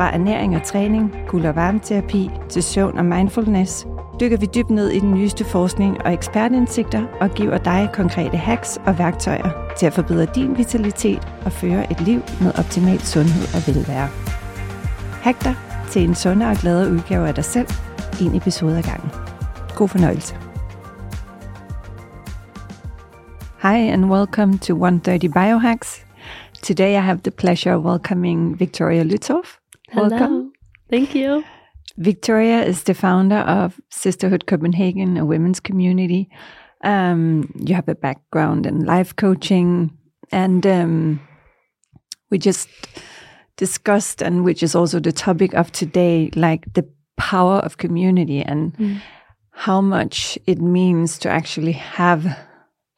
Fra ernæring og træning, kul- og varmeterapi til søvn og mindfulness, dykker vi dybt ned i den nyeste forskning og ekspertindsigter og giver dig konkrete hacks og værktøjer til at forbedre din vitalitet og føre et liv med optimal sundhed og velvære. Hack dig til en sundere og gladere udgave af dig selv, en episode ad gangen. God fornøjelse. Hi and welcome to 130 Biohacks. Today I have the pleasure of welcoming Victoria Lutov. Hello. Welcome. Thank you. Victoria is the founder of Sisterhood Copenhagen, a women's community. Um, you have a background in life coaching, and um, we just discussed, and which is also the topic of today, like the power of community and Mm. how much it means to actually have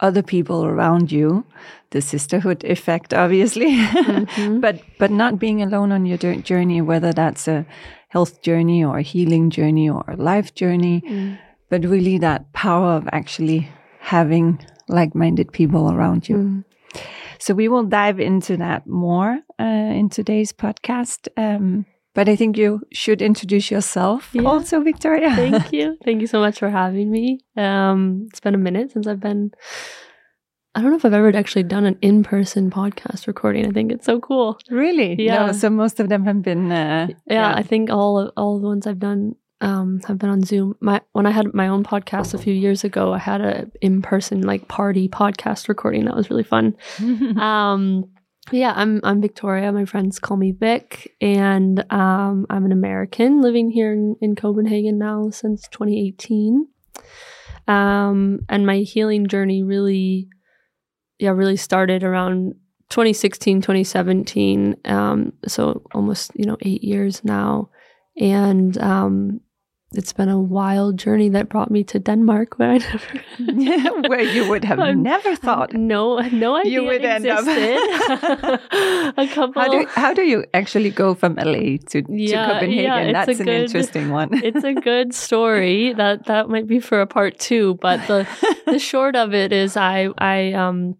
other people around you. The sisterhood effect, obviously, Mhm. but but not being alone on your journey, whether that's a health journey or a healing journey or a life journey, Mm. but really that power of actually having like-minded people around you. Mm. So we will dive into that more uh, in today's podcast. Um, but I think you should introduce yourself Yeah. also, Victoria. Thank you. Thank you so much for having me. Um, it's been a minute since I've been. I don't know if I've ever actually done an in-person podcast recording. I think it's so cool. really? Yeah. No, so most of them have been. Uh, Yeah, I think all of all the ones I've done um, have been on Zoom. My when I had my own podcast a few years ago, I had a in-person like party podcast recording. That was really fun. um yeah i'm i'm victoria. My friends call me vic and um i'm an american living here in, in copenhagen now since 2018 um and my healing journey really yeah really started around 2016 2017 um so almost you know eight years now. And um it's been a wild journey that brought me to denmark where i never Where you would have I'm- never thought. no, no idea You would end up. existed. a couple. How do how do you actually go from LA to, to Copenhagen? yeah, That's an good- interesting one. it's a good story. That that might be for a part two, but the the short of it is, I I um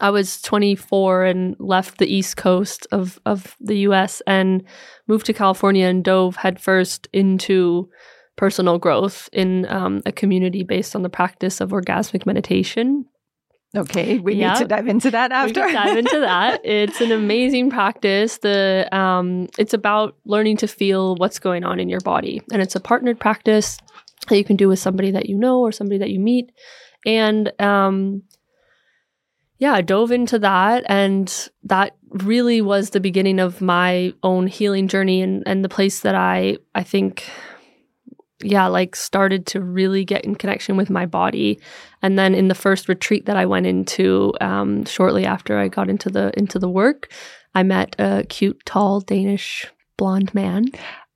I was 24 and left the East Coast of of the U.S. and moved to California and dove headfirst into personal growth in um, a community based on the practice of orgasmic meditation okay, we Yeah. need to dive into that we after. can dive into that. It's an amazing practice. The um, it's about learning to feel what's going on in your body, and it's a partnered practice that you can do with somebody that you know or somebody that you meet. And um, yeah, I dove into that, and that really was the beginning of my own healing journey, and and the place that I I think. Yeah, like started to really get in connection with my body and then in the first retreat that I went into, um, shortly after I got into the into the work, I met a cute, tall Danish blonde man.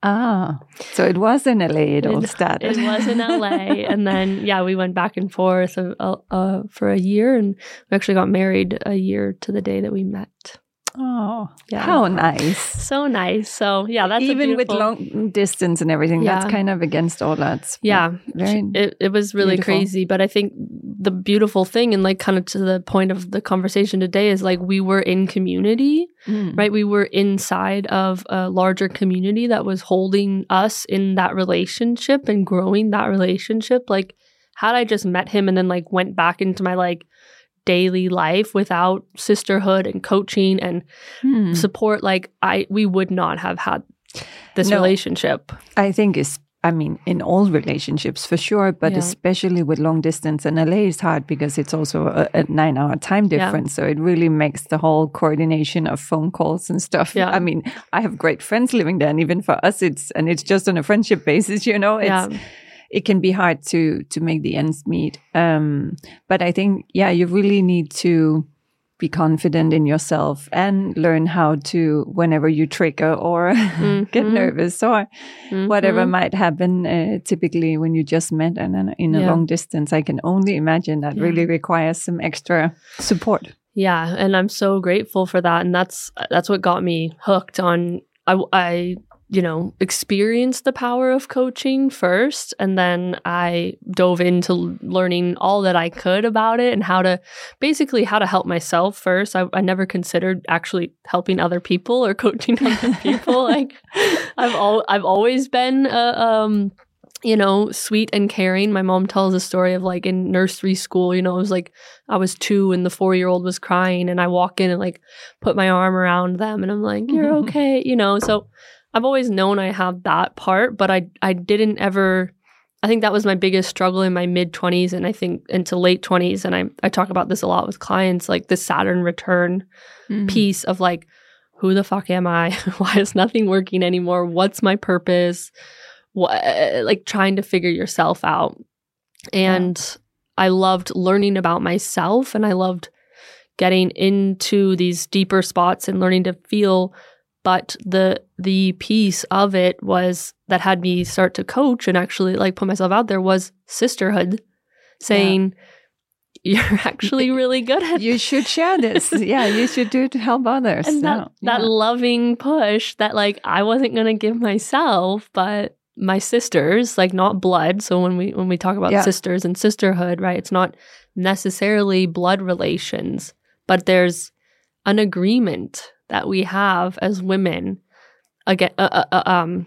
ah, so it was in LA. It, all It- started. It was in LA, and then yeah, we went back and forth uh, uh, for a year, and we actually got married a year to the day that we met. Oh, Yeah. how nice. So nice. So yeah, that's Even with long distance and everything, that's kind of against all odds. Yeah, very. it, it was really Beautiful. crazy but i think the beautiful thing and like kind of to the point of the conversation today is like we were in community Mm. right we were inside of a larger community that was holding us in that relationship and growing that relationship like had i just met him and then like went back into my like daily life without sisterhood and coaching and Hmm. support like i we would not have had this No. relationship I think it's I mean, in all relationships for sure, but Yeah. especially with long distance. And LA is hard because it's also a, a nine hour time Yeah. difference. So it really makes the whole coordination of phone calls and stuff. Yeah. I mean, I have great friends living there, and even for us, it's and it's just on a friendship basis, you know. It's Yeah. It can be hard to to make the ends meet. Um, but I think yeah, you really need to be confident in yourself and learn how to whenever you trigger or get Mhm. nervous or whatever Mhm. might happen uh, typically when you just met and in, in a Yeah. long distance i can only imagine that Yeah. really requires some extra support Yeah, and I'm so grateful for that, and that's that's what got me hooked on. I, I you know experienced the power of coaching first, and then I dove into learning all that I could about it and how to basically how to help myself first. I, I never considered actually helping other people or coaching other people. like I've all I've always been a um you know, sweet and caring. My mom tells a story of like in nursery school, you know, it was like I was two and the four year old was crying, and I walk in and like put my arm around them, and I'm like, "You're okay," you know. So I've always known I have that part, but I I didn't ever. I think that was my biggest struggle in my mid 20s and I think into late 20s. And I, I talk about this a lot with clients like the Saturn return mm-hmm. piece of like, who the fuck am I? Why is nothing working anymore? What's my purpose? What, eh, like trying to figure yourself out. And I loved learning about myself and I loved getting into these deeper spots and learning to feel but the the piece of it was that had me start to coach and actually like put myself out there was sisterhood saying you're actually really good at you should share this yeah you should do it to help others and that No, that yeah. loving push that like I wasn't gonna give myself, but my sisters, like not blood. So when we when we talk about Yeah. sisters and sisterhood, right, it's not necessarily blood relations, but there's an agreement that we have as women again, uh, uh, uh, um,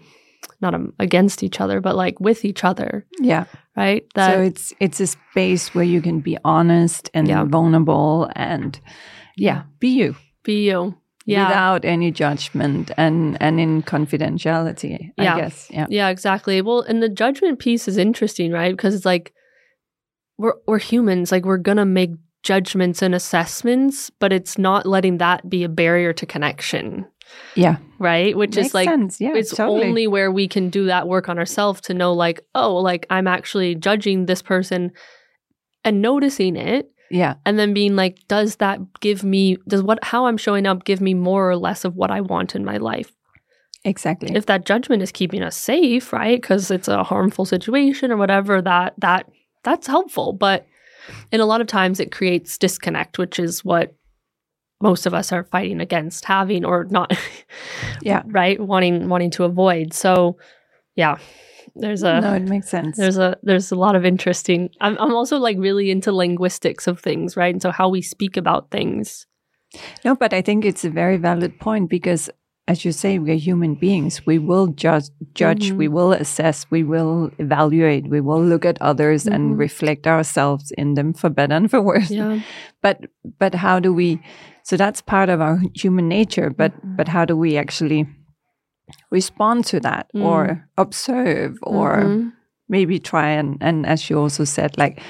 not um, against each other, but like with each other, yeah right? That so it's it's a space where you can be honest and Yeah. vulnerable and yeah be you be you, yeah. without any judgment and and in confidentiality Yeah. i guess yeah Yeah, exactly. Well, and the judgment piece is interesting, right? Because it's like we're we're humans, like we're gonna make judgments and assessments, but it's not letting that be a barrier to connection, yeah right? Which Makes is like sense. yeah it's totally. only where we can do that work on ourselves to know like, oh, like I'm actually judging this person and noticing it yeah and then being like, does that give me does what how I'm showing up give me more or less of what I want in my life? exactly if that judgment is keeping us safe right because it's a harmful situation or whatever that that that's helpful but and a lot of times it creates disconnect which is what most of us are fighting against having or not Yeah. right? Wanting wanting to avoid. So yeah there's a no it makes sense. there's a there's a lot of interesting I'm, I'm also like really into linguistics of things right? And so how we speak about things. No, but I think it's a very valid point because, as you say, we're human beings. We will judge, judge. Mhm. We will assess. We will evaluate. We will look at others Mhm. and reflect ourselves in them, for better and for worse. yeah But but how do we? So that's part of our human nature. But Mhm. but how do we actually respond to that, Mm. or observe, or Mhm. maybe try and and as you also said, like,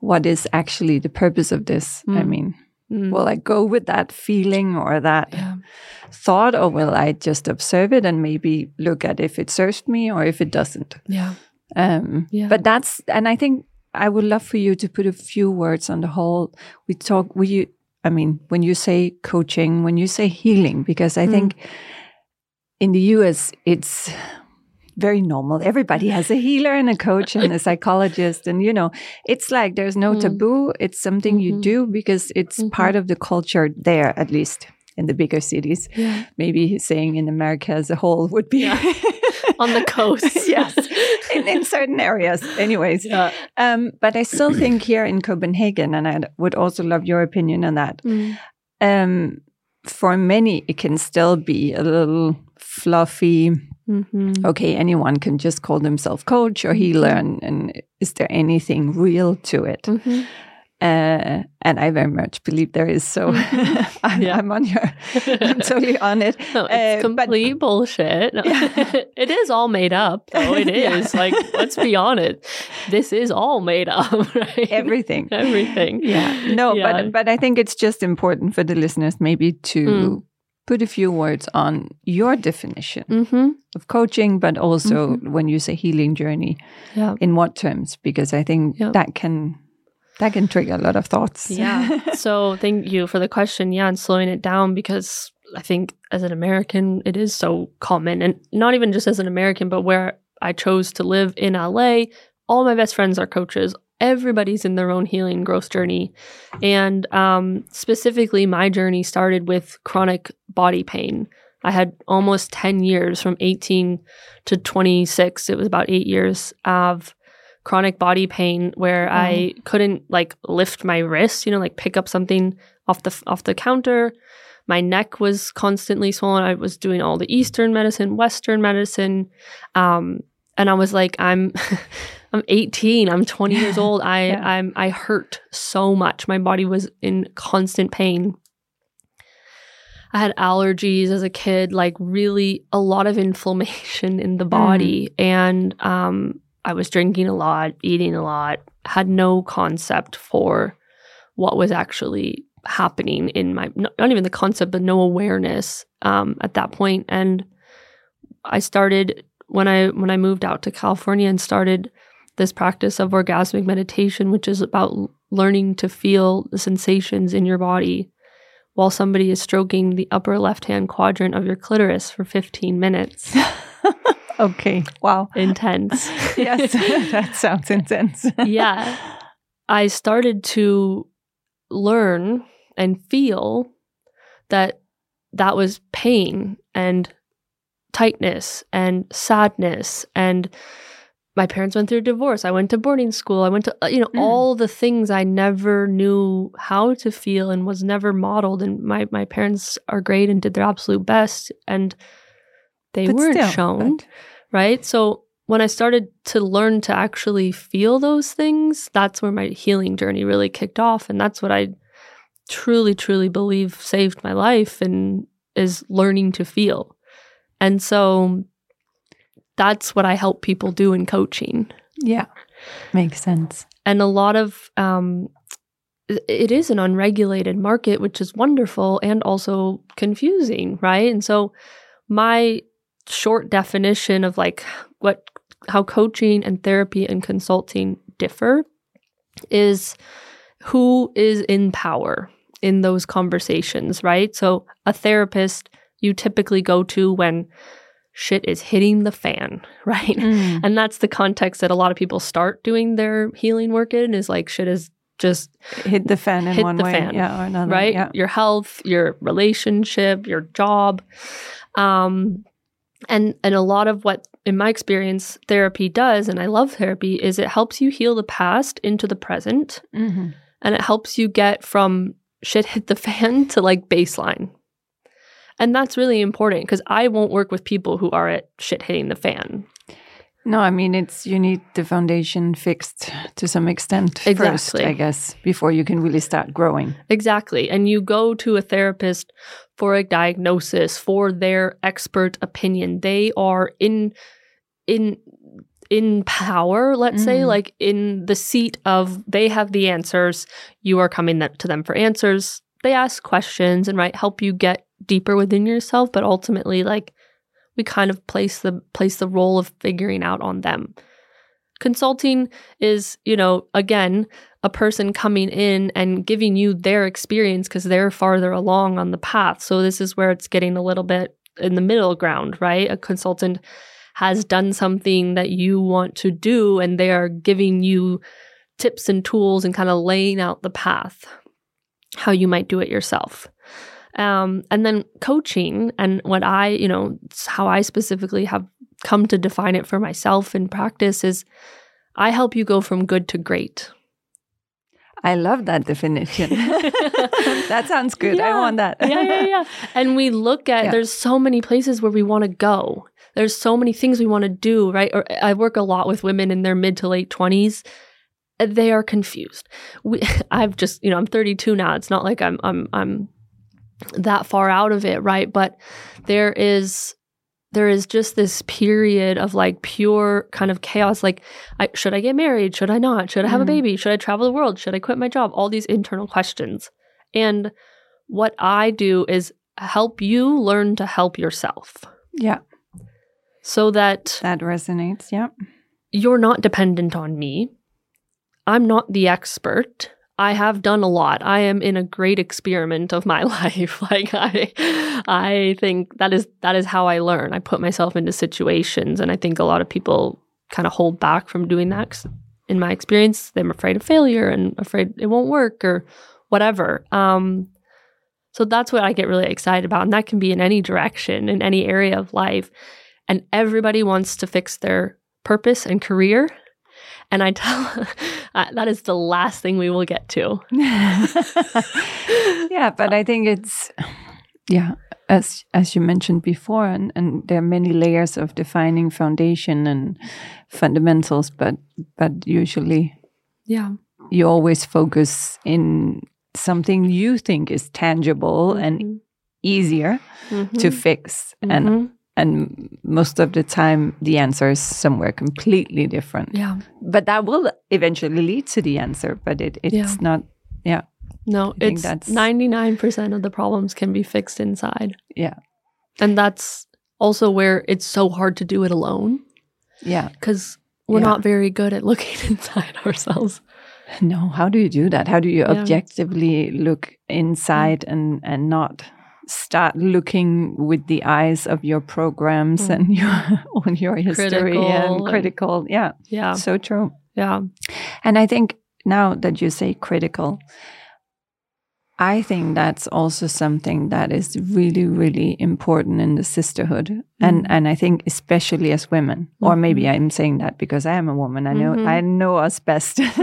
what is actually the purpose of this? I Mm. mean, Mm. will I go with that feeling or that yeah thought, or will I just observe it and maybe look at if it serves me or if it doesn't? yeah Um, Yeah. But that's, and I think I would love for you to put a few words on the whole. We talk, we, I mean, when you say coaching, when you say healing, because I Mm. think in the US, it's very normal. Everybody has a healer and a coach and a psychologist. And, you know, it's like there's no Mm. taboo. It's something you Mhm. do because it's Mhm. part of the culture there, at least in the bigger cities. yeah Maybe saying in America as a whole would be Yeah. on the coast yes, in, in certain areas. Anyways, yeah um, but I still think here in Copenhagen, and I would also love your opinion on that. Mm. Um, for many, it can still be a little fluffy. Mhm. Okay, anyone can just call themselves coach or healer, and, and is there anything real to it? Mhm. Uh, and I very much believe there is. So I'm, Yeah. I'm on your, I'm totally on it. No, it's Uh, but- complete bullshit. No. it is all made up, though. It Yeah. Like, let's be honest. This is all made up, right? Everything. Everything. Yeah. No, Yeah. but but I think it's just important for the listeners maybe to Mm. put a few words on your definition Mm-hmm. of coaching, but also when you say healing journey, Yeah. in what terms? Because I think Yeah. that can that can trigger a lot of thoughts. Yeah. so thank you for the question. Yeah, and slowing it down because I think as an American, it is so common, and not even just as an American, but where I chose to live in LA. All my best friends are coaches. Everybody's in their own healing growth journey, and um, specifically, my journey started with chronic body pain. I had almost ten years, from eighteen to twenty six. It was about eight years of chronic body pain where I couldn't like lift my wrist, you know, like pick up something off the off the counter. My neck was constantly swollen. I was doing all the Eastern medicine, Western medicine, um, and I was like, I'm, I'm 18. I'm 20 years old. I Yeah. I'm I hurt so much. My body was in constant pain. I had allergies as a kid, like really a lot of inflammation in the body, and um, I was drinking a lot, eating a lot, had no concept for what was actually happening in my not, even the concept, but no awareness um, at that point. And I started when I when I moved out to California and started this practice of orgasmic meditation, which is about learning to feel the sensations in your body while somebody is stroking the upper left hand quadrant of your clitoris for 15 minutes. okay. Wow. Intense. Yes, that sounds intense. yeah. I started to learn and feel that that was pain and tightness and sadness and my parents went through a divorce. I went to boarding school. I went to, uh, you know, Mm. all the things I never knew how to feel and was never modeled. And my, my parents are great and did their absolute best. And they But weren't still, shown but- right? So when I started to learn to actually feel those things, that's where my healing journey really kicked off. And that's what I truly, truly believe saved my life and is learning to feel. And so that's what I help people do in coaching. yeah. Makes sense. And a lot of, um, it- it is an unregulated market, which is wonderful and also confusing, right? And so, my short definition of like what how coaching and therapy and consulting differ is who is in power in those conversations, right? So, a therapist you typically go to when shit is hitting the fan, right? Mm. And that's the context that a lot of people start doing their healing work in is like shit is just Hit the fan in Hit one the way, fan, yeah, or another. right Yeah. your health your relationship your job um and and a lot of what in my experience therapy does and i love therapy is it helps you heal the past into the present. Mhm. and it helps you get from shit hit the fan to like baseline. And that's really important because i won't work with people who are at shit hitting the fan No, I mean it's you need the foundation fixed to some extent first, Exactly. I guess, before you can really start growing. Exactly. And you go to a therapist for a diagnosis, for their expert opinion. They are in in in power, let's say, Mhm. like in the seat of they have the answers. You are coming to them for answers. They ask questions and right help you get deeper within yourself, but ultimately like we kind of place the place the role of figuring out on them. Consulting is, you know, again, a person coming in and giving you their experience because they're farther along on the path. So this is where it's getting a little bit in the middle ground, right? A consultant has done something that you want to do and they are giving you tips and tools and kind of laying out the path how you might do it yourself. Um, and then coaching and what I, you know, how I specifically have come to define it for myself in practice is I help you go from good to great. I love that definition. that sounds good. I want that. yeah, yeah, yeah. And we look at Yeah. there's so many places where we want to go. There's so many things we want to do, right? Or I work a lot with women in their mid to late 20s they are confused. We, I've just, you know, I'm 32 now. It's not like I'm, I'm, I'm that far out of it, right? But there is, there is just this period of like pure kind of chaos. Like, I, should I get married? Should I not? Should I have mm. a baby? Should I travel the world? Should I quit my job? All these internal questions. And what I do is help you learn to help yourself. Yeah. So that that resonates. Yeah. You're not dependent on me. I'm not the expert. I have done a lot. I am in a great experiment of my life. like I I think that is that is how I learn. I put myself into situations and I think a lot of people kind of hold back from doing that in my experience they're afraid of failure and afraid it won't work or whatever. Um so that's what I get really excited about and that can be in any direction in any area of life. And everybody wants to fix their purpose and career and I tell uh, that is the last thing we will get to. yeah, but I think it's yeah, as as you mentioned before, and, and there are many layers of defining foundation and fundamentals, but but usually, yeah, you always focus in something you think is tangible mm -hmm. and mm-hmm. easier mm -hmm. to fix, mm -hmm. and mm-hmm and most of the time the answer is somewhere completely different. Yeah. But that will eventually lead to the answer but it it's yeah. not yeah. No I it's that's 99% of the problems can be fixed inside. Yeah. And that's also where it's so hard to do it alone. Yeah. Because we're yeah. not very good at looking inside ourselves. No how do you do that? How do you yeah. objectively look inside mm. and and not start looking with the eyes of your programs mm. and your on your history critical and critical. And, yeah. Yeah. So true. Yeah. And I think now that you say critical, I think that's also something that is really, really important in the sisterhood. Mm. And and I think especially as women, mm-hmm. or maybe I'm saying that because I am a woman. I know mm-hmm. I know us best.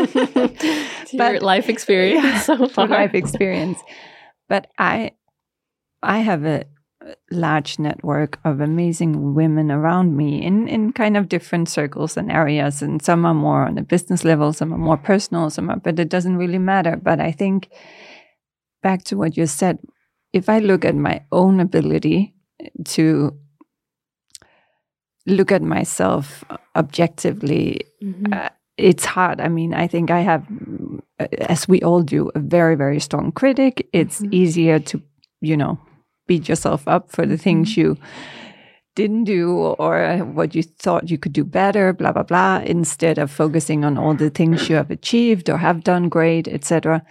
but life experience yeah, so far. Life experience. But I I have a large network of amazing women around me in, in kind of different circles and areas. And some are more on a business level, some are more personal, some are, but it doesn't really matter. But I think back to what you said, if I look at my own ability to look at myself objectively, mm-hmm. uh, it's hard. I mean, I think I have, as we all do, a very, very strong critic. It's mm-hmm. easier to, you know, beat yourself up for the things mm-hmm. you didn't do or what you thought you could do better, blah, blah, blah, instead of focusing on all the things you have achieved or have done great, etc.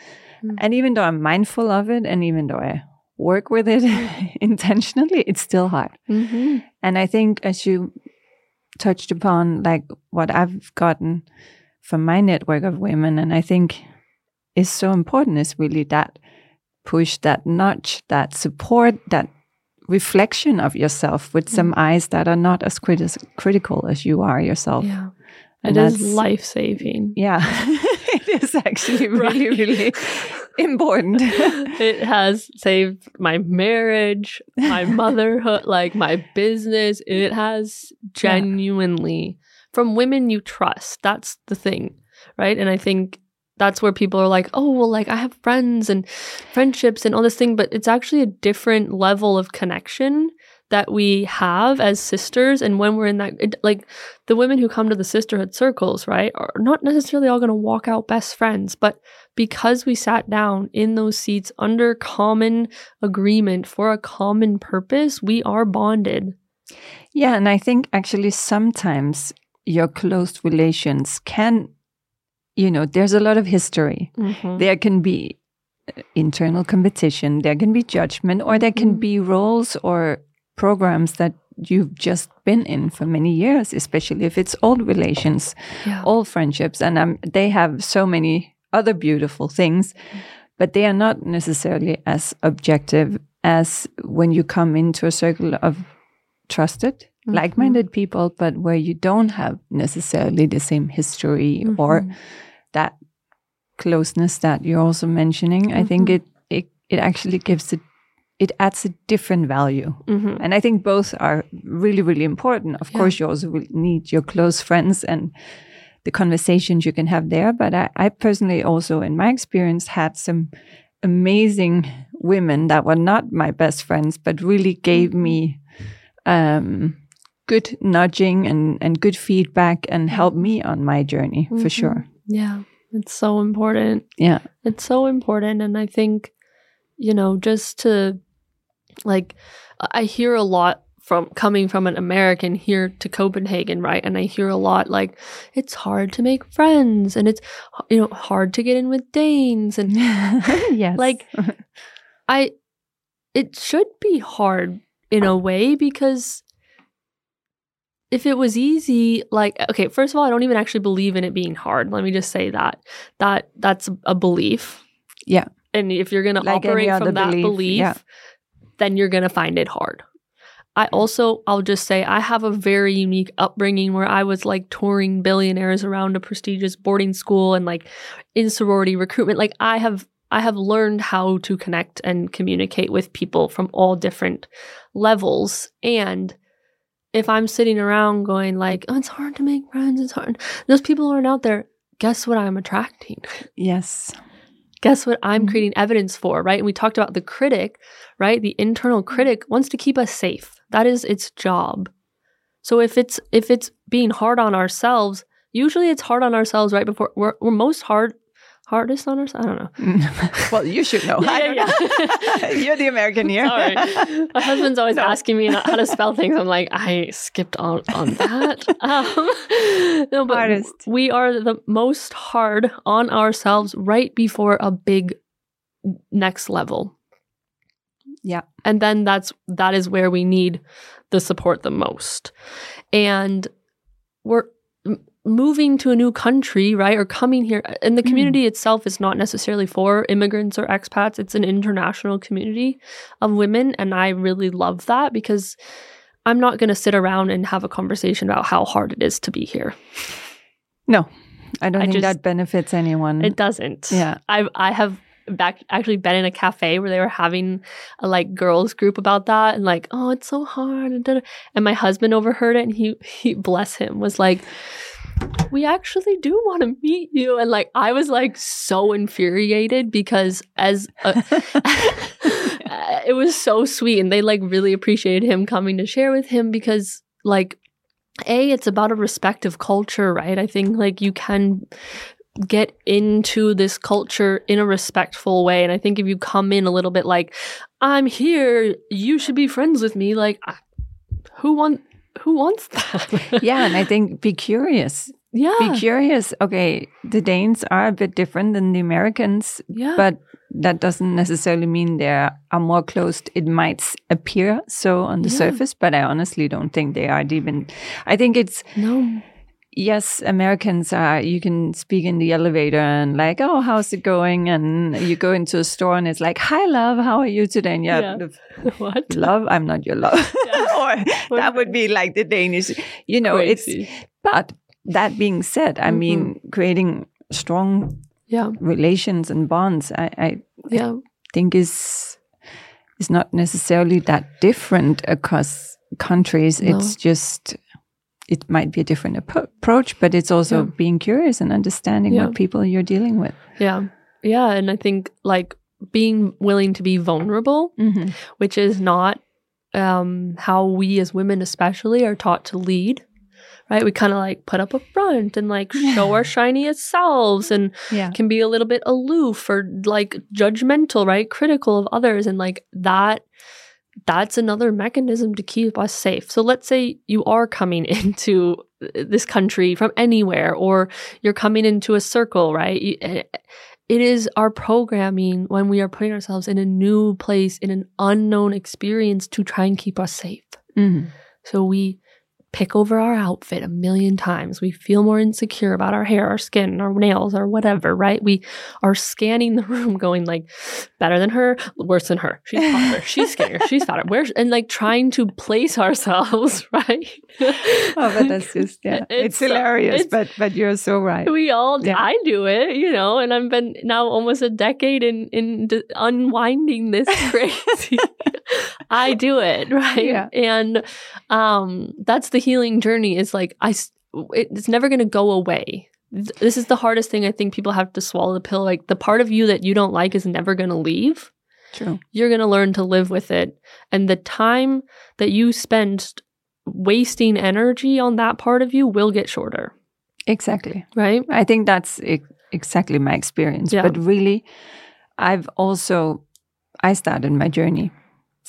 Mm. And even though I'm mindful of it and even though I work with it intentionally, it's still hard. Mm-hmm. And I think as you touched upon, like what I've gotten from my network of women, and I think is so important is really that push, that nudge, that support, that reflection of yourself with some mm. eyes that are not as criti- critical as you are yourself. Yeah. And it is life saving. Yeah. it is actually really, really important. it has saved my marriage, my motherhood, like my business. It has genuinely yeah. from women you trust. That's the thing. Right. And I think that's where people are like, oh, well, like I have friends and friendships and all this thing, but it's actually a different level of connection that we have as sisters. And when we're in that, it, like the women who come to the sisterhood circles, right, are not necessarily all going to walk out best friends, but because we sat down in those seats under common agreement for a common purpose, we are bonded. Yeah. And I think actually sometimes your close relations can you know, there's a lot of history. Mm-hmm. There can be uh, internal competition, there can be judgment, or there can mm-hmm. be roles or programs that you've just been in for many years, especially if it's old relations, yeah. old friendships, and um, they have so many other beautiful things, but they are not necessarily as objective as when you come into a circle of trusted, mm-hmm. like minded people, but where you don't have necessarily the same history mm-hmm. or that closeness that you're also mentioning, mm -hmm. I think mm-hmm. it, it it actually gives it it adds a different value. Mm -hmm. And I think both are really, really important. Of yeah. course, you also will need your close friends and the conversations you can have there. But I, I personally also, in my experience, had some amazing women that were not my best friends, but really gave me um, good nudging and, and good feedback and helped me on my journey mm-hmm. for sure. Yeah, it's so important. Yeah. It's so important. And I think, you know, just to like, I hear a lot from coming from an American here to Copenhagen, right? And I hear a lot like it's hard to make friends and it's you know hard to get in with Danes and yes. like I it should be hard in a oh. way because if it was easy like okay first of all i don't even actually believe in it being hard let me just say that that that's a belief yeah and if you're going like to operate from that belief, belief yeah. then you're going to find it hard I also, I'll just say, I have a very unique upbringing where I was like touring billionaires around a prestigious boarding school and like in sorority recruitment. Like I have, I have learned how to connect and communicate with people from all different levels. And if I'm sitting around going like, oh, it's hard to make friends, it's hard. Those people aren't out there. Guess what I'm attracting? Yes guess what I'm mm-hmm. creating evidence for, right? And we talked about the critic, right? The internal mm-hmm. critic wants to keep us safe. That is its job. So if it's if it's being hard on ourselves, usually it's hard on ourselves right before we're, we're most hard hardest on ourselves. I don't know. well, you should know. yeah, yeah, yeah. You're the American here. Sorry. My husband's always no. asking me how to spell things. I'm like, I skipped on on that. Um, no, but hardest. we are the most hard on ourselves right before a big next level. Yeah. And then that's that is where we need the support the most. And we're moving to a new country, right? Or coming here and the hmm. community mm. itself is not necessarily for immigrants or expats. It's an international community of women and I really love that because I'm not going to sit around and have a conversation about how hard it is to be here. No. I don't I think just, that benefits anyone. It doesn't. Yeah. I I have back actually been in a cafe where they were having a like girls group about that and like oh it's so hard and, and my husband overheard it and he he bless him was like we actually do want to meet you and like i was like so infuriated because as a, it was so sweet and they like really appreciated him coming to share with him because like a it's about a respect of culture right i think like you can get into this culture in a respectful way. And I think if you come in a little bit like, I'm here, you should be friends with me, like, who want who wants that? yeah, and I think be curious. Yeah. Be curious. Okay, the Danes are a bit different than the Americans, yeah. but that doesn't necessarily mean they are more closed. It might appear so on the yeah. surface, but I honestly don't think they are even. I think it's no yes, Americans are, you can speak in the elevator and like, oh, how's it going? And you go into a store and it's like, hi, love, how are you today? And yeah, what? Love, I'm not your love. Yeah. or that would be like the Danish, you know, Crazy. it's, but that being said, I mm-hmm. mean, creating strong yeah. relations and bonds, I, I, yeah. I think is, is not necessarily that different across countries. No. It's just, it might be a different approach, but it's also yeah. being curious and understanding yeah. what people you're dealing with. Yeah. Yeah. And I think like being willing to be vulnerable, mm-hmm. which is not um, how we as women, especially, are taught to lead. Right, we kind of like put up a front and like show our shiniest selves, and yeah. can be a little bit aloof or like judgmental, right, critical of others, and like that that's another mechanism to keep us safe. So let's say you are coming into this country from anywhere or you're coming into a circle, right? Eh, it is our programming when we are putting ourselves in a new place, in an unknown experience to try and keep us safe. Mm-hmm. So we pick over our outfit a million times. We feel more insecure about our hair, our skin, our nails, or whatever, right? We are scanning the room going like better than her, worse than her. She's hotter, she's skinnier, she's fatter. Where's and like trying to place ourselves, right? oh, but that's just yeah. It's, it's hilarious, it's, but but you're so right. We all yeah. I do it, you know, and I've been now almost a decade in in unwinding this crazy. I do it, right? Yeah. And um that's the the healing journey is like I it's never going to go away. this is the hardest thing I think people have to swallow the pill. Like the part of you that you don't like is never going to leave. True. You're going to learn to live with it. And the time that you spend wasting energy on that part of you will get shorter, Exactly. right? I think that's e- exactly my experience. Yeah. But really, I've also I started my journey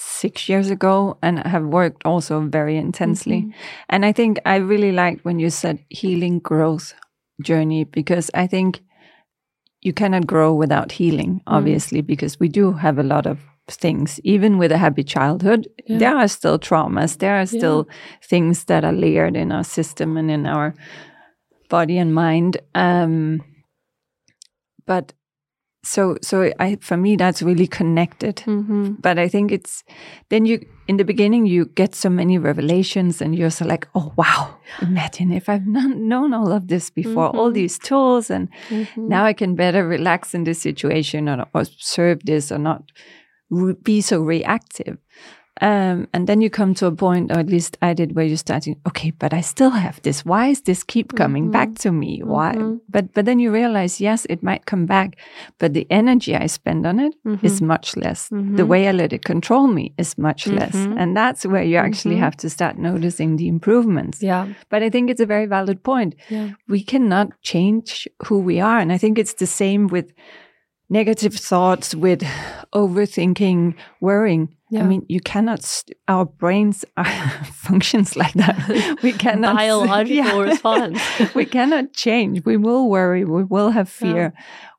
six years ago and have worked also very intensely. Mhm. And I think I really liked when you said healing growth journey because I think you cannot grow without healing, obviously, because we do have a lot of things. Even with a happy childhood, Yeah. there are still traumas, there are still things that are layered in our system and in our body and mind. Um, but so so I for me that's really connected Mhm. but I think it's then you in the beginning you get so many revelations and you're so like, oh wow, imagine if I've known, known all of this before, all Mhm. these tools, and Mhm. now I can better relax in this situation or observe this or not re- be so reactive. Um, and then you come to a point, or at least I did, where you're starting. Okay, but I still have this. Why is this keep coming Mhm. back to me? Why? Mhm. But but then you realize, yes, it might come back, but the energy I spend on it is Mhm. much less. The Mhm. way I let it control me is much less. Mhm. And that's where you actually Mhm. have to start noticing the improvements. Yeah. But I think it's a very valid point. Yeah. We cannot change who we are. And I think it's the same with negative thoughts, with overthinking, worrying. I mean, you cannot, st- our brains are functions like that. We cannot, Biological Yeah. response. we cannot change. We will worry. We will have Yeah. fear.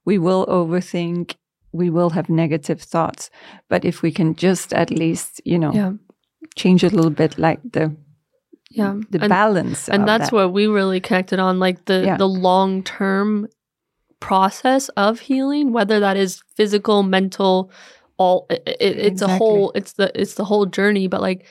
We will overthink. We will have negative thoughts. But if we can just at least, you know, yeah. change a little bit, like the Yeah. the and, balance, and that's that. where we really connected on like the Yeah. the long term process of healing, whether that is physical, mental, all it, it, it's a whole it's the it's the whole journey. But like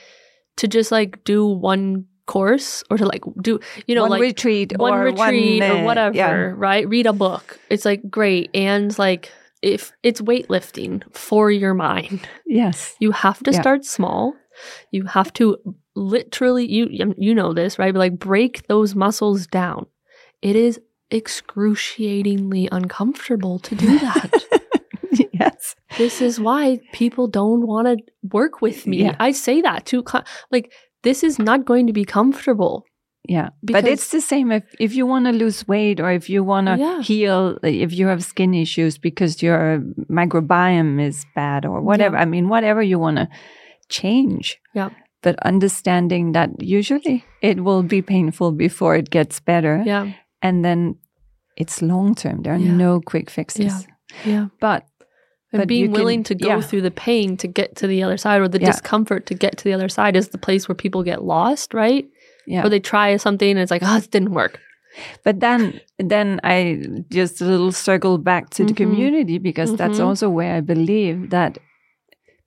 to just like do one course or to like do you know one like retreat one or retreat one, or uh, whatever, yeah. right? Read a book. It's like great. And like if it's weightlifting for your mind, Yes. you have to Yeah. start small. You have to literally you you know this, right? But like break those muscles down. It is excruciatingly uncomfortable to do that. yes. this is why people don't want to work with me. Yeah. I say that to Like this is not going to be comfortable. Yeah. But it's the same if, if you want to lose weight or if you want to Yeah. heal, if you have skin issues because your microbiome is bad or whatever. Yeah. I mean, whatever you want to change. Yeah. But understanding that usually it will be painful before it gets better. Yeah. And then it's long term. There are Yeah. no quick fixes. Yeah. Yeah. But And But being can- willing to go yeah. through the pain to get to the other side or the Yeah. discomfort to get to the other side is the place where people get lost, right? yeah. Or they try something and it's like, oh, it didn't work. But then, then I just a little circle back to the Mhm. community because that's Mhm. also where I believe that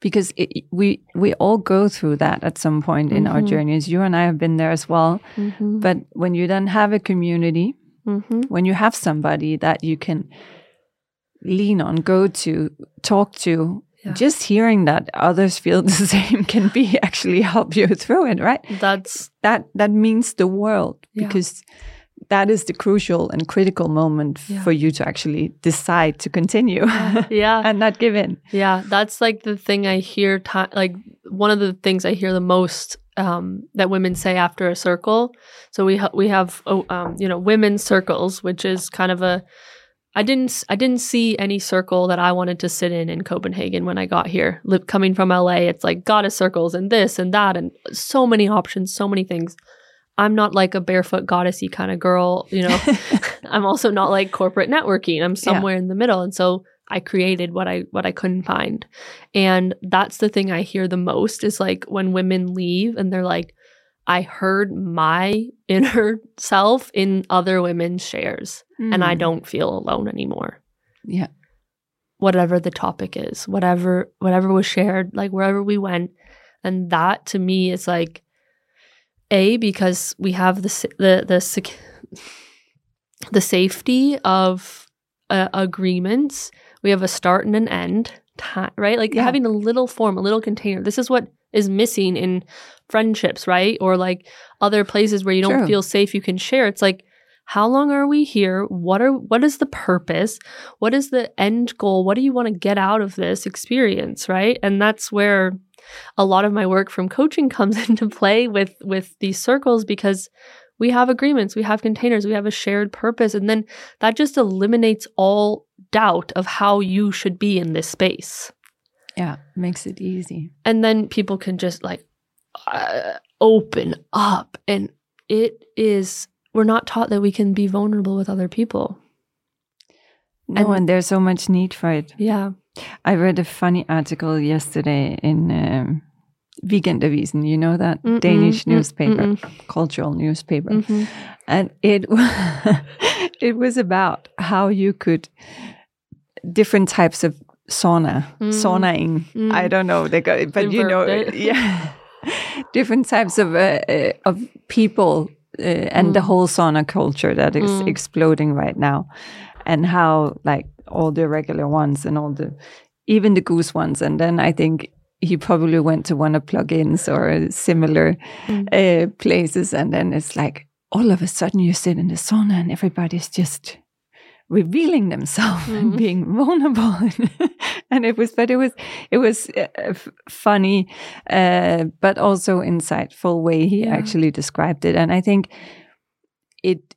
because it, we we all go through that at some point in our Mhm. journeys. You and I have been there as well. Mm-hmm. But when you then have a community, mm-hmm. when you have somebody that you can lean on, go to, talk to. Yeah. Just hearing that others feel the same can be actually help you through it, right? That's that that means the world Yeah. because that is the crucial and critical moment Yeah. for you to actually decide to continue yeah. and not give in. Yeah, that's like the thing I hear. Ti- like one of the things I hear the most um, that women say after a circle. So we ha- we have oh, um, you know women's circles, which is kind of a. I didn't I didn't see any circle that I wanted to sit in in Copenhagen when I got here. Coming from LA, it's like goddess circles and this and that and so many options, so many things. I'm not like a barefoot goddessy kind of girl, you know. I'm also not like corporate networking. I'm somewhere in the middle. And so I created what I what I couldn't find. And that's the thing I hear the most is like when women leave and they're like, I heard my inner self in other women's shares and I Mm. don't feel alone anymore. Yeah. Whatever the topic is, whatever whatever was shared, like wherever we went. And that to me is like a because we have the the the the safety of uh, agreements. We have a start and an end, time, right? Like Yeah. having a little form, a little container. This is what is missing in friendships, right? Or like other places where you don't True. feel safe, you can share. It's like how long are we here? What are what is the purpose? What is the end goal? What do you want to get out of this experience, right? And that's where a lot of my work from coaching comes into play with with these circles because we have agreements, we have containers, we have a shared purpose and then that just eliminates all doubt of how you should be in this space. Yeah, makes it easy. And then people can just like uh, open up and it is we're not taught that we can be vulnerable with other people. No, and, and there's so much need for it. Yeah. I read a funny article yesterday in um, you know that mm-mm, Danish newspaper, mm-mm. cultural newspaper, mm-hmm. and it it was about how you could different types of sauna, mm. saunaing. Mm. I don't know, they got, but you know, yeah, different types of uh, uh, of people uh, and mm. the whole sauna culture that is mm. exploding right now, and how like all the regular ones and all the even the goose ones, and then I think he probably went to one of plugins or similar mm. uh, places, and then it's like all of a sudden you sit in the sauna and everybody's just revealing themselves mm. and being vulnerable and it was but it was it was uh, funny uh, but also insightful way he yeah. actually described it and i think it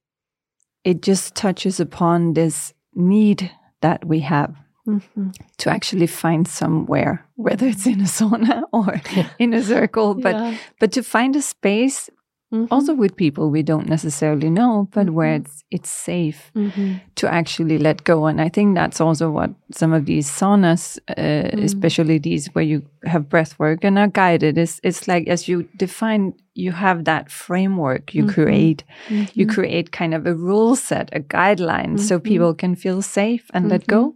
it just touches upon this need that we have mm-hmm. to actually find somewhere whether it's in a sauna or yeah. in a circle but yeah. but to find a space Mm-hmm. Also with people we don't necessarily know, but mm-hmm. where it's it's safe mm-hmm. to actually let go. And I think that's also what some of these saunas, uh, mm. especially these where you have breath work and are guided, is it's like as you define, you have that framework you mm-hmm. create. You mm-hmm. create kind of a rule set, a guideline, so mm-hmm. people can feel safe and let go.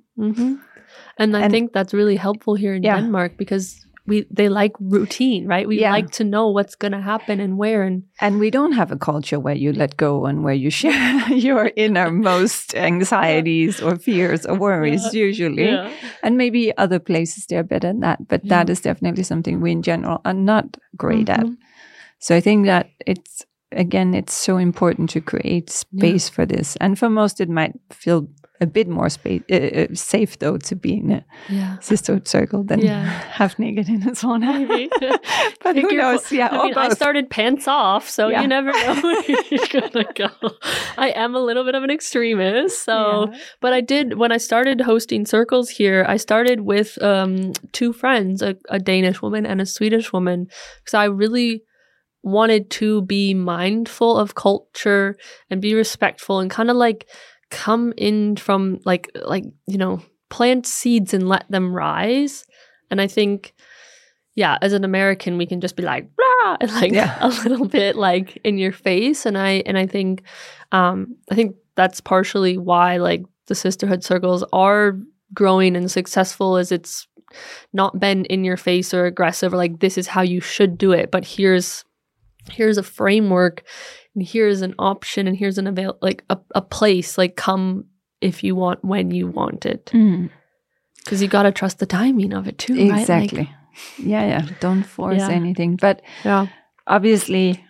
And I and, think that's really helpful here in yeah. Denmark because we they like routine, right? We yeah. like to know what's going to happen and where and and we don't have a culture where you let go and where you share your innermost anxieties or fears or worries yeah. usually. Yeah. And maybe other places they're better than that, but that is definitely something we in general are not great mm-hmm. at. So I think that it's again it's so important to create space for this. And for most it might feel a bit more space, uh, uh, safe though to be in a yeah. sisterhood circle than yeah. half naked in a sauna. but who knows? Yeah, I, mean, I, started pants off, so yeah. you never know where you're gonna go. I am a little bit of an extremist, so but I did when I started hosting circles here. I started with um, two friends, a, a Danish woman and a Swedish woman, because I really wanted to be mindful of culture and be respectful and kind of like come in from like like you know plant seeds and let them rise and i think yeah as an american we can just be like Rah! and like yeah. a little bit like in your face and i and i think um i think that's partially why like the sisterhood circles are growing and successful as it's not been in your face or aggressive or like this is how you should do it but here's here's a framework and here's an option and here's an avail like a, a place like come if you want when you want it because mm. you got to trust the timing of it too exactly right? like, yeah yeah don't force yeah. anything but yeah obviously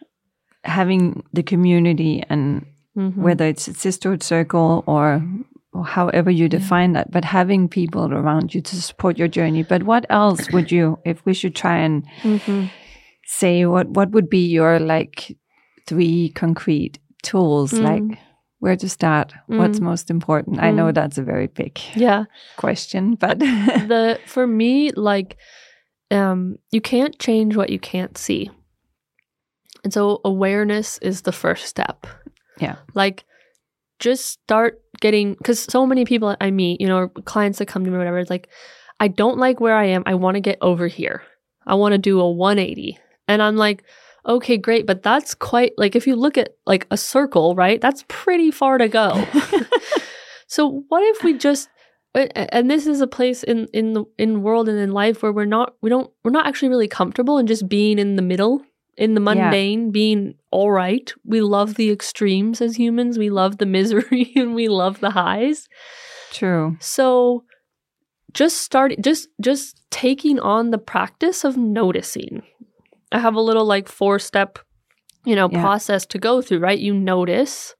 having the community and mm-hmm. whether it's a sisterhood circle or, or however you define yeah. that but having people around you to support your journey but what else would you if we should try and mm-hmm. Say what what would be your like three concrete tools? Mm. like where to start? Mm. what's most important? Mm. i know mm. that's a very big yeah. question but the for me like um you can't change what you can't see. And so awareness is the first step. Yeah. Like just start getting because so many people i meet you know clients that come to me or whatever it's like i don't like where i am. I want to get over here. I want to do a 180 and i'm like okay, great, but that's quite like if you look at like a circle, right? That's pretty far to go. so what if we just and this is a place in in the in world and in life where we're not we don't we're not actually really comfortable in just being in the middle in the mundane yeah. being all right we love the extremes as humans we love the misery and we love the highs true so just starting just just taking on the practice of noticing I have a little like four step, you know, yeah. process to go through, right? You notice,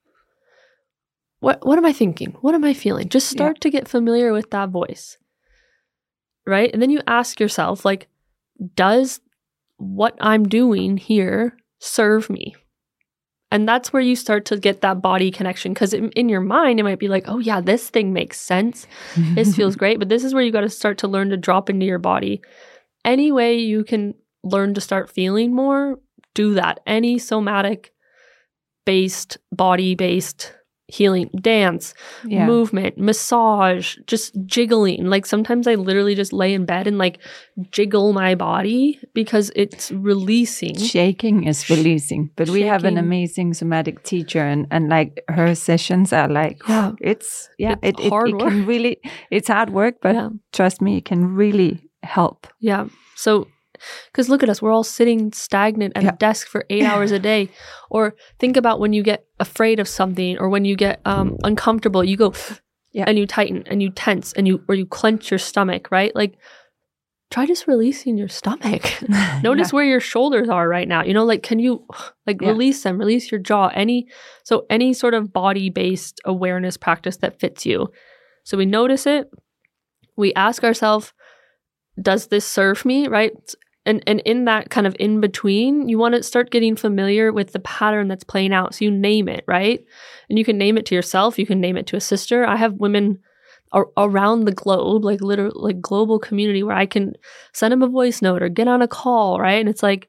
what what am I thinking? What am I feeling? Just start yeah. to get familiar with that voice. Right? And then you ask yourself like does what I'm doing here serve me? And that's where you start to get that body connection because in, in, your mind, it might be like, oh, yeah, this thing makes sense. This feels great. But this is where you got to start to learn to drop into your body. Any way you can learn to start feeling more, do that. Any somatic based, body based healing, dance, yeah. movement, massage, just jiggling. Like sometimes I literally just lay in bed and like jiggle my body because it's releasing. Shaking is releasing. But Shaking. we have an amazing somatic teacher and, and like her sessions are like yeah. it's yeah, it's it, hard it, it can really it's hard work, but yeah. trust me, it can really help. Yeah. So because look at us, we're all sitting stagnant at yeah. a desk for eight hours a day. Or think about when you get afraid of something or when you get um, uncomfortable, you go yeah. and you tighten and you tense and you or you clench your stomach, right? Like try just releasing your stomach. Notice yeah. where your shoulders are right now. You know, like can you like yeah. release them, release your jaw, any so any sort of body-based awareness practice that fits you. So we notice it, we ask ourselves, does this serve me, right? And and in that kind of in between, you want to start getting familiar with the pattern that's playing out. So you name it, right? And you can name it to yourself, you can name it to a sister. I have women ar- around the globe, like literal like global community where I can send them a voice note or get on a call, right? And it's like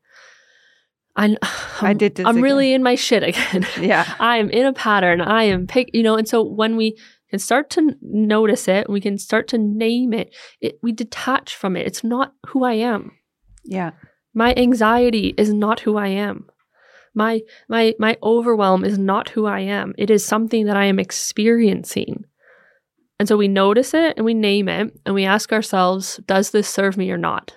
I'm, i did this I'm again. really in my shit again. Yeah. I am in a pattern. I am pick, you know, and so when we can start to notice it, we can start to name it, it we detach from it. It's not who I am. Yeah. My anxiety is not who I am. My my my overwhelm is not who I am. It is something that I am experiencing. And so we notice it and we name it and we ask ourselves, does this serve me or not?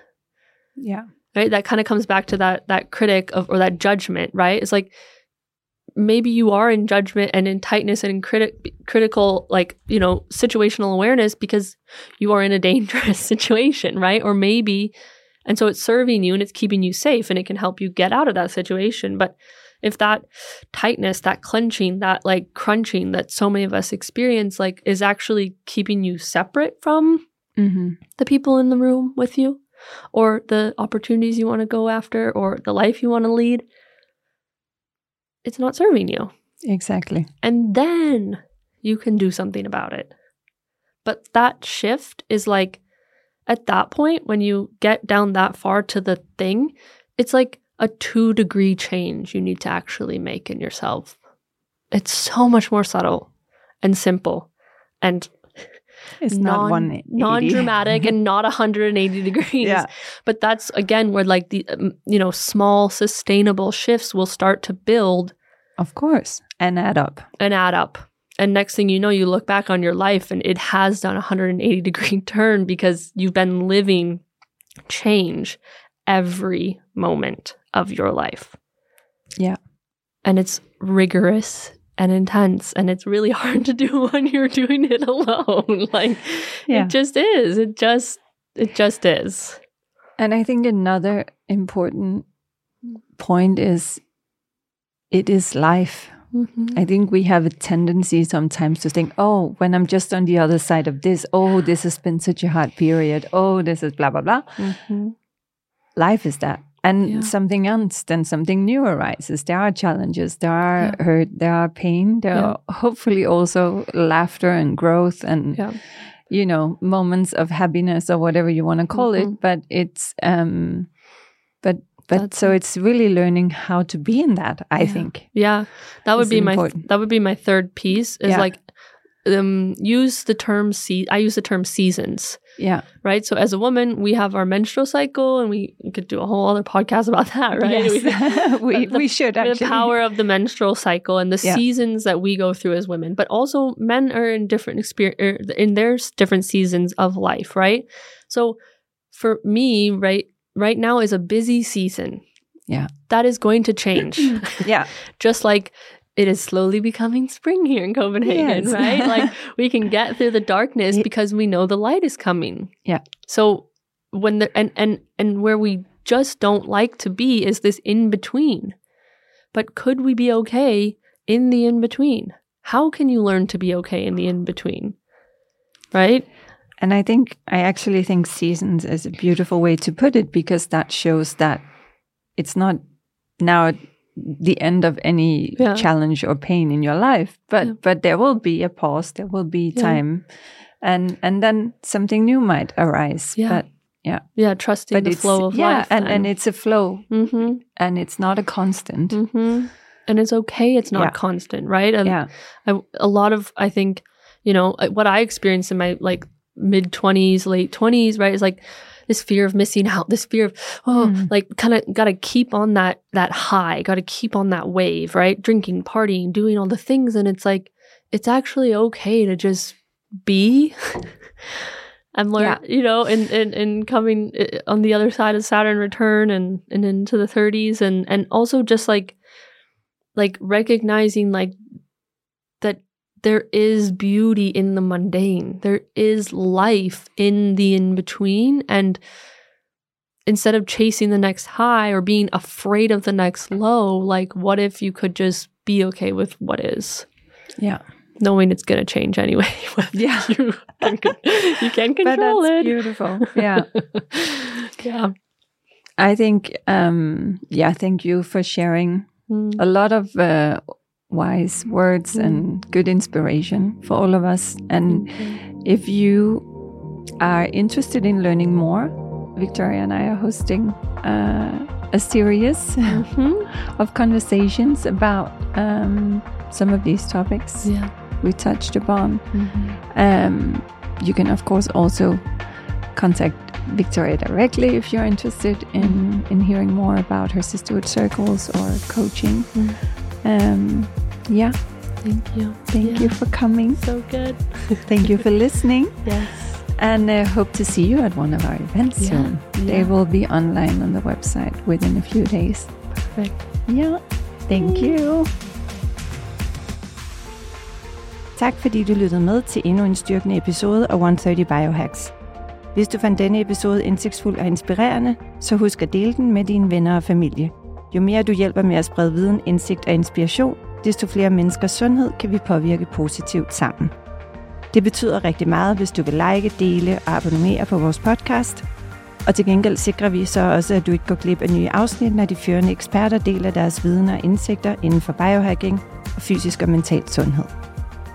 Yeah. Right? That kind of comes back to that that critic of or that judgment, right? It's like maybe you are in judgment and in tightness and in criti- critical like you know situational awareness because you are in a dangerous situation right or maybe and so it's serving you and it's keeping you safe and it can help you get out of that situation. But if that tightness, that clenching, that like crunching that so many of us experience, like is actually keeping you separate from mm-hmm. the people in the room with you or the opportunities you want to go after or the life you want to lead, it's not serving you. Exactly. And then you can do something about it. But that shift is like at that point, when you get down that far to the thing, it's like a two degree change you need to actually make in yourself. It's so much more subtle and simple and it's non, not non-dramatic and not 180 degrees. Yeah. But that's again where like the um, you know small sustainable shifts will start to build of course and add up. And add up. And next thing you know, you look back on your life and it has done a 180 degree turn because you've been living change every moment of your life. Yeah. And it's rigorous and intense and it's really hard to do when you're doing it alone. like yeah. it just is. It just it just is. And I think another important point is it is life. Mm-hmm. I think we have a tendency sometimes to think, oh, when I'm just on the other side of this, oh, this has been such a hard period. Oh, this is blah, blah, blah. Mm-hmm. Life is that. And yeah. something else, then something new arises. There are challenges, there are yeah. hurt, there are pain, there yeah. are hopefully also laughter and growth and, you know, moments of happiness or whatever you want to call mm-hmm. it. But it's, um, but but That's so it's really learning how to be in that i yeah. think yeah that would be important. my that would be my third piece is yeah. like um use the term see i use the term seasons yeah right so as a woman we have our menstrual cycle and we could do a whole other podcast about that right yes. we, the, we should actually. the power of the menstrual cycle and the yeah. seasons that we go through as women but also men are in different experience er, in their different seasons of life right so for me right right now is a busy season. Yeah. That is going to change. yeah. Just like it is slowly becoming spring here in Copenhagen, yes. right? Like we can get through the darkness because we know the light is coming. Yeah. So when the and and and where we just don't like to be is this in between. But could we be okay in the in between? how can you learn to be okay in the in between? Right? And I think, I actually think seasons is a beautiful way to put it because that shows that it's not now the end of any Yeah. challenge or pain in your life, but Yeah. but there will be a pause, there will be Yeah. time, and and then something new might arise. Yeah. But Yeah, yeah trusting but the flow of yeah, life. and and it's a flow, mm-hmm, and it's not a constant. mm-hmm. and it's okay. It's not Yeah. constant, right? And Yeah, I, a lot of I think you know what I experienced in my like mid twenties, late twenties, right? It's like this fear of missing out, this fear of oh, Mm. like kind of got to keep on that that high, got to keep on that wave, right? Drinking, partying, doing all the things, and it's like it's actually okay to just be. I'm learning, you know, and and and coming uh, on the other side of Saturn return and and into the 30s, and and also just like like recognizing like there is beauty in the mundane. There is life in the in between. And instead of chasing the next high or being afraid of the next low, like, what if you could just be okay with what is, yeah, knowing it's going to change anyway? yeah. you, can, you can control it. beautiful. Yeah. yeah. I think, um, yeah, thank you for sharing Mm. a lot of uh, wise words Mm. and good inspiration for all of us. And if you are interested in learning more, Victoria and I are hosting uh, a series Mhm. of conversations about um, some of these topics Yeah. we touched upon. Mhm. Um, you can, of course, also contact Victoria directly if you're interested in, in hearing more about her sisterhood circles or coaching. Mm. Um, yeah, Thank you. thank Yeah. you for coming. So good. Thank you for listening. Yes. And uh, hope to see you at one of our events Yeah, soon. They will be online on the website within a few days. Perfect. Yeah, thank you. Tak fordi du lyttede med til endnu en styrkende episode af 130 Biohacks. Hvis du fandt denne episode indsigtsfuld og inspirerende, så husk at dele den med dine venner og familie. Jo mere du hjælper med at sprede viden, indsigt og inspiration, desto flere menneskers sundhed kan vi påvirke positivt sammen. Det betyder rigtig meget, hvis du vil like, dele og abonnere på vores podcast. Og til gengæld sikrer vi så også, at du ikke går glip af nye afsnit, når de førende eksperter deler deres viden og indsigter inden for biohacking og fysisk og mental sundhed.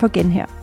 På genhør.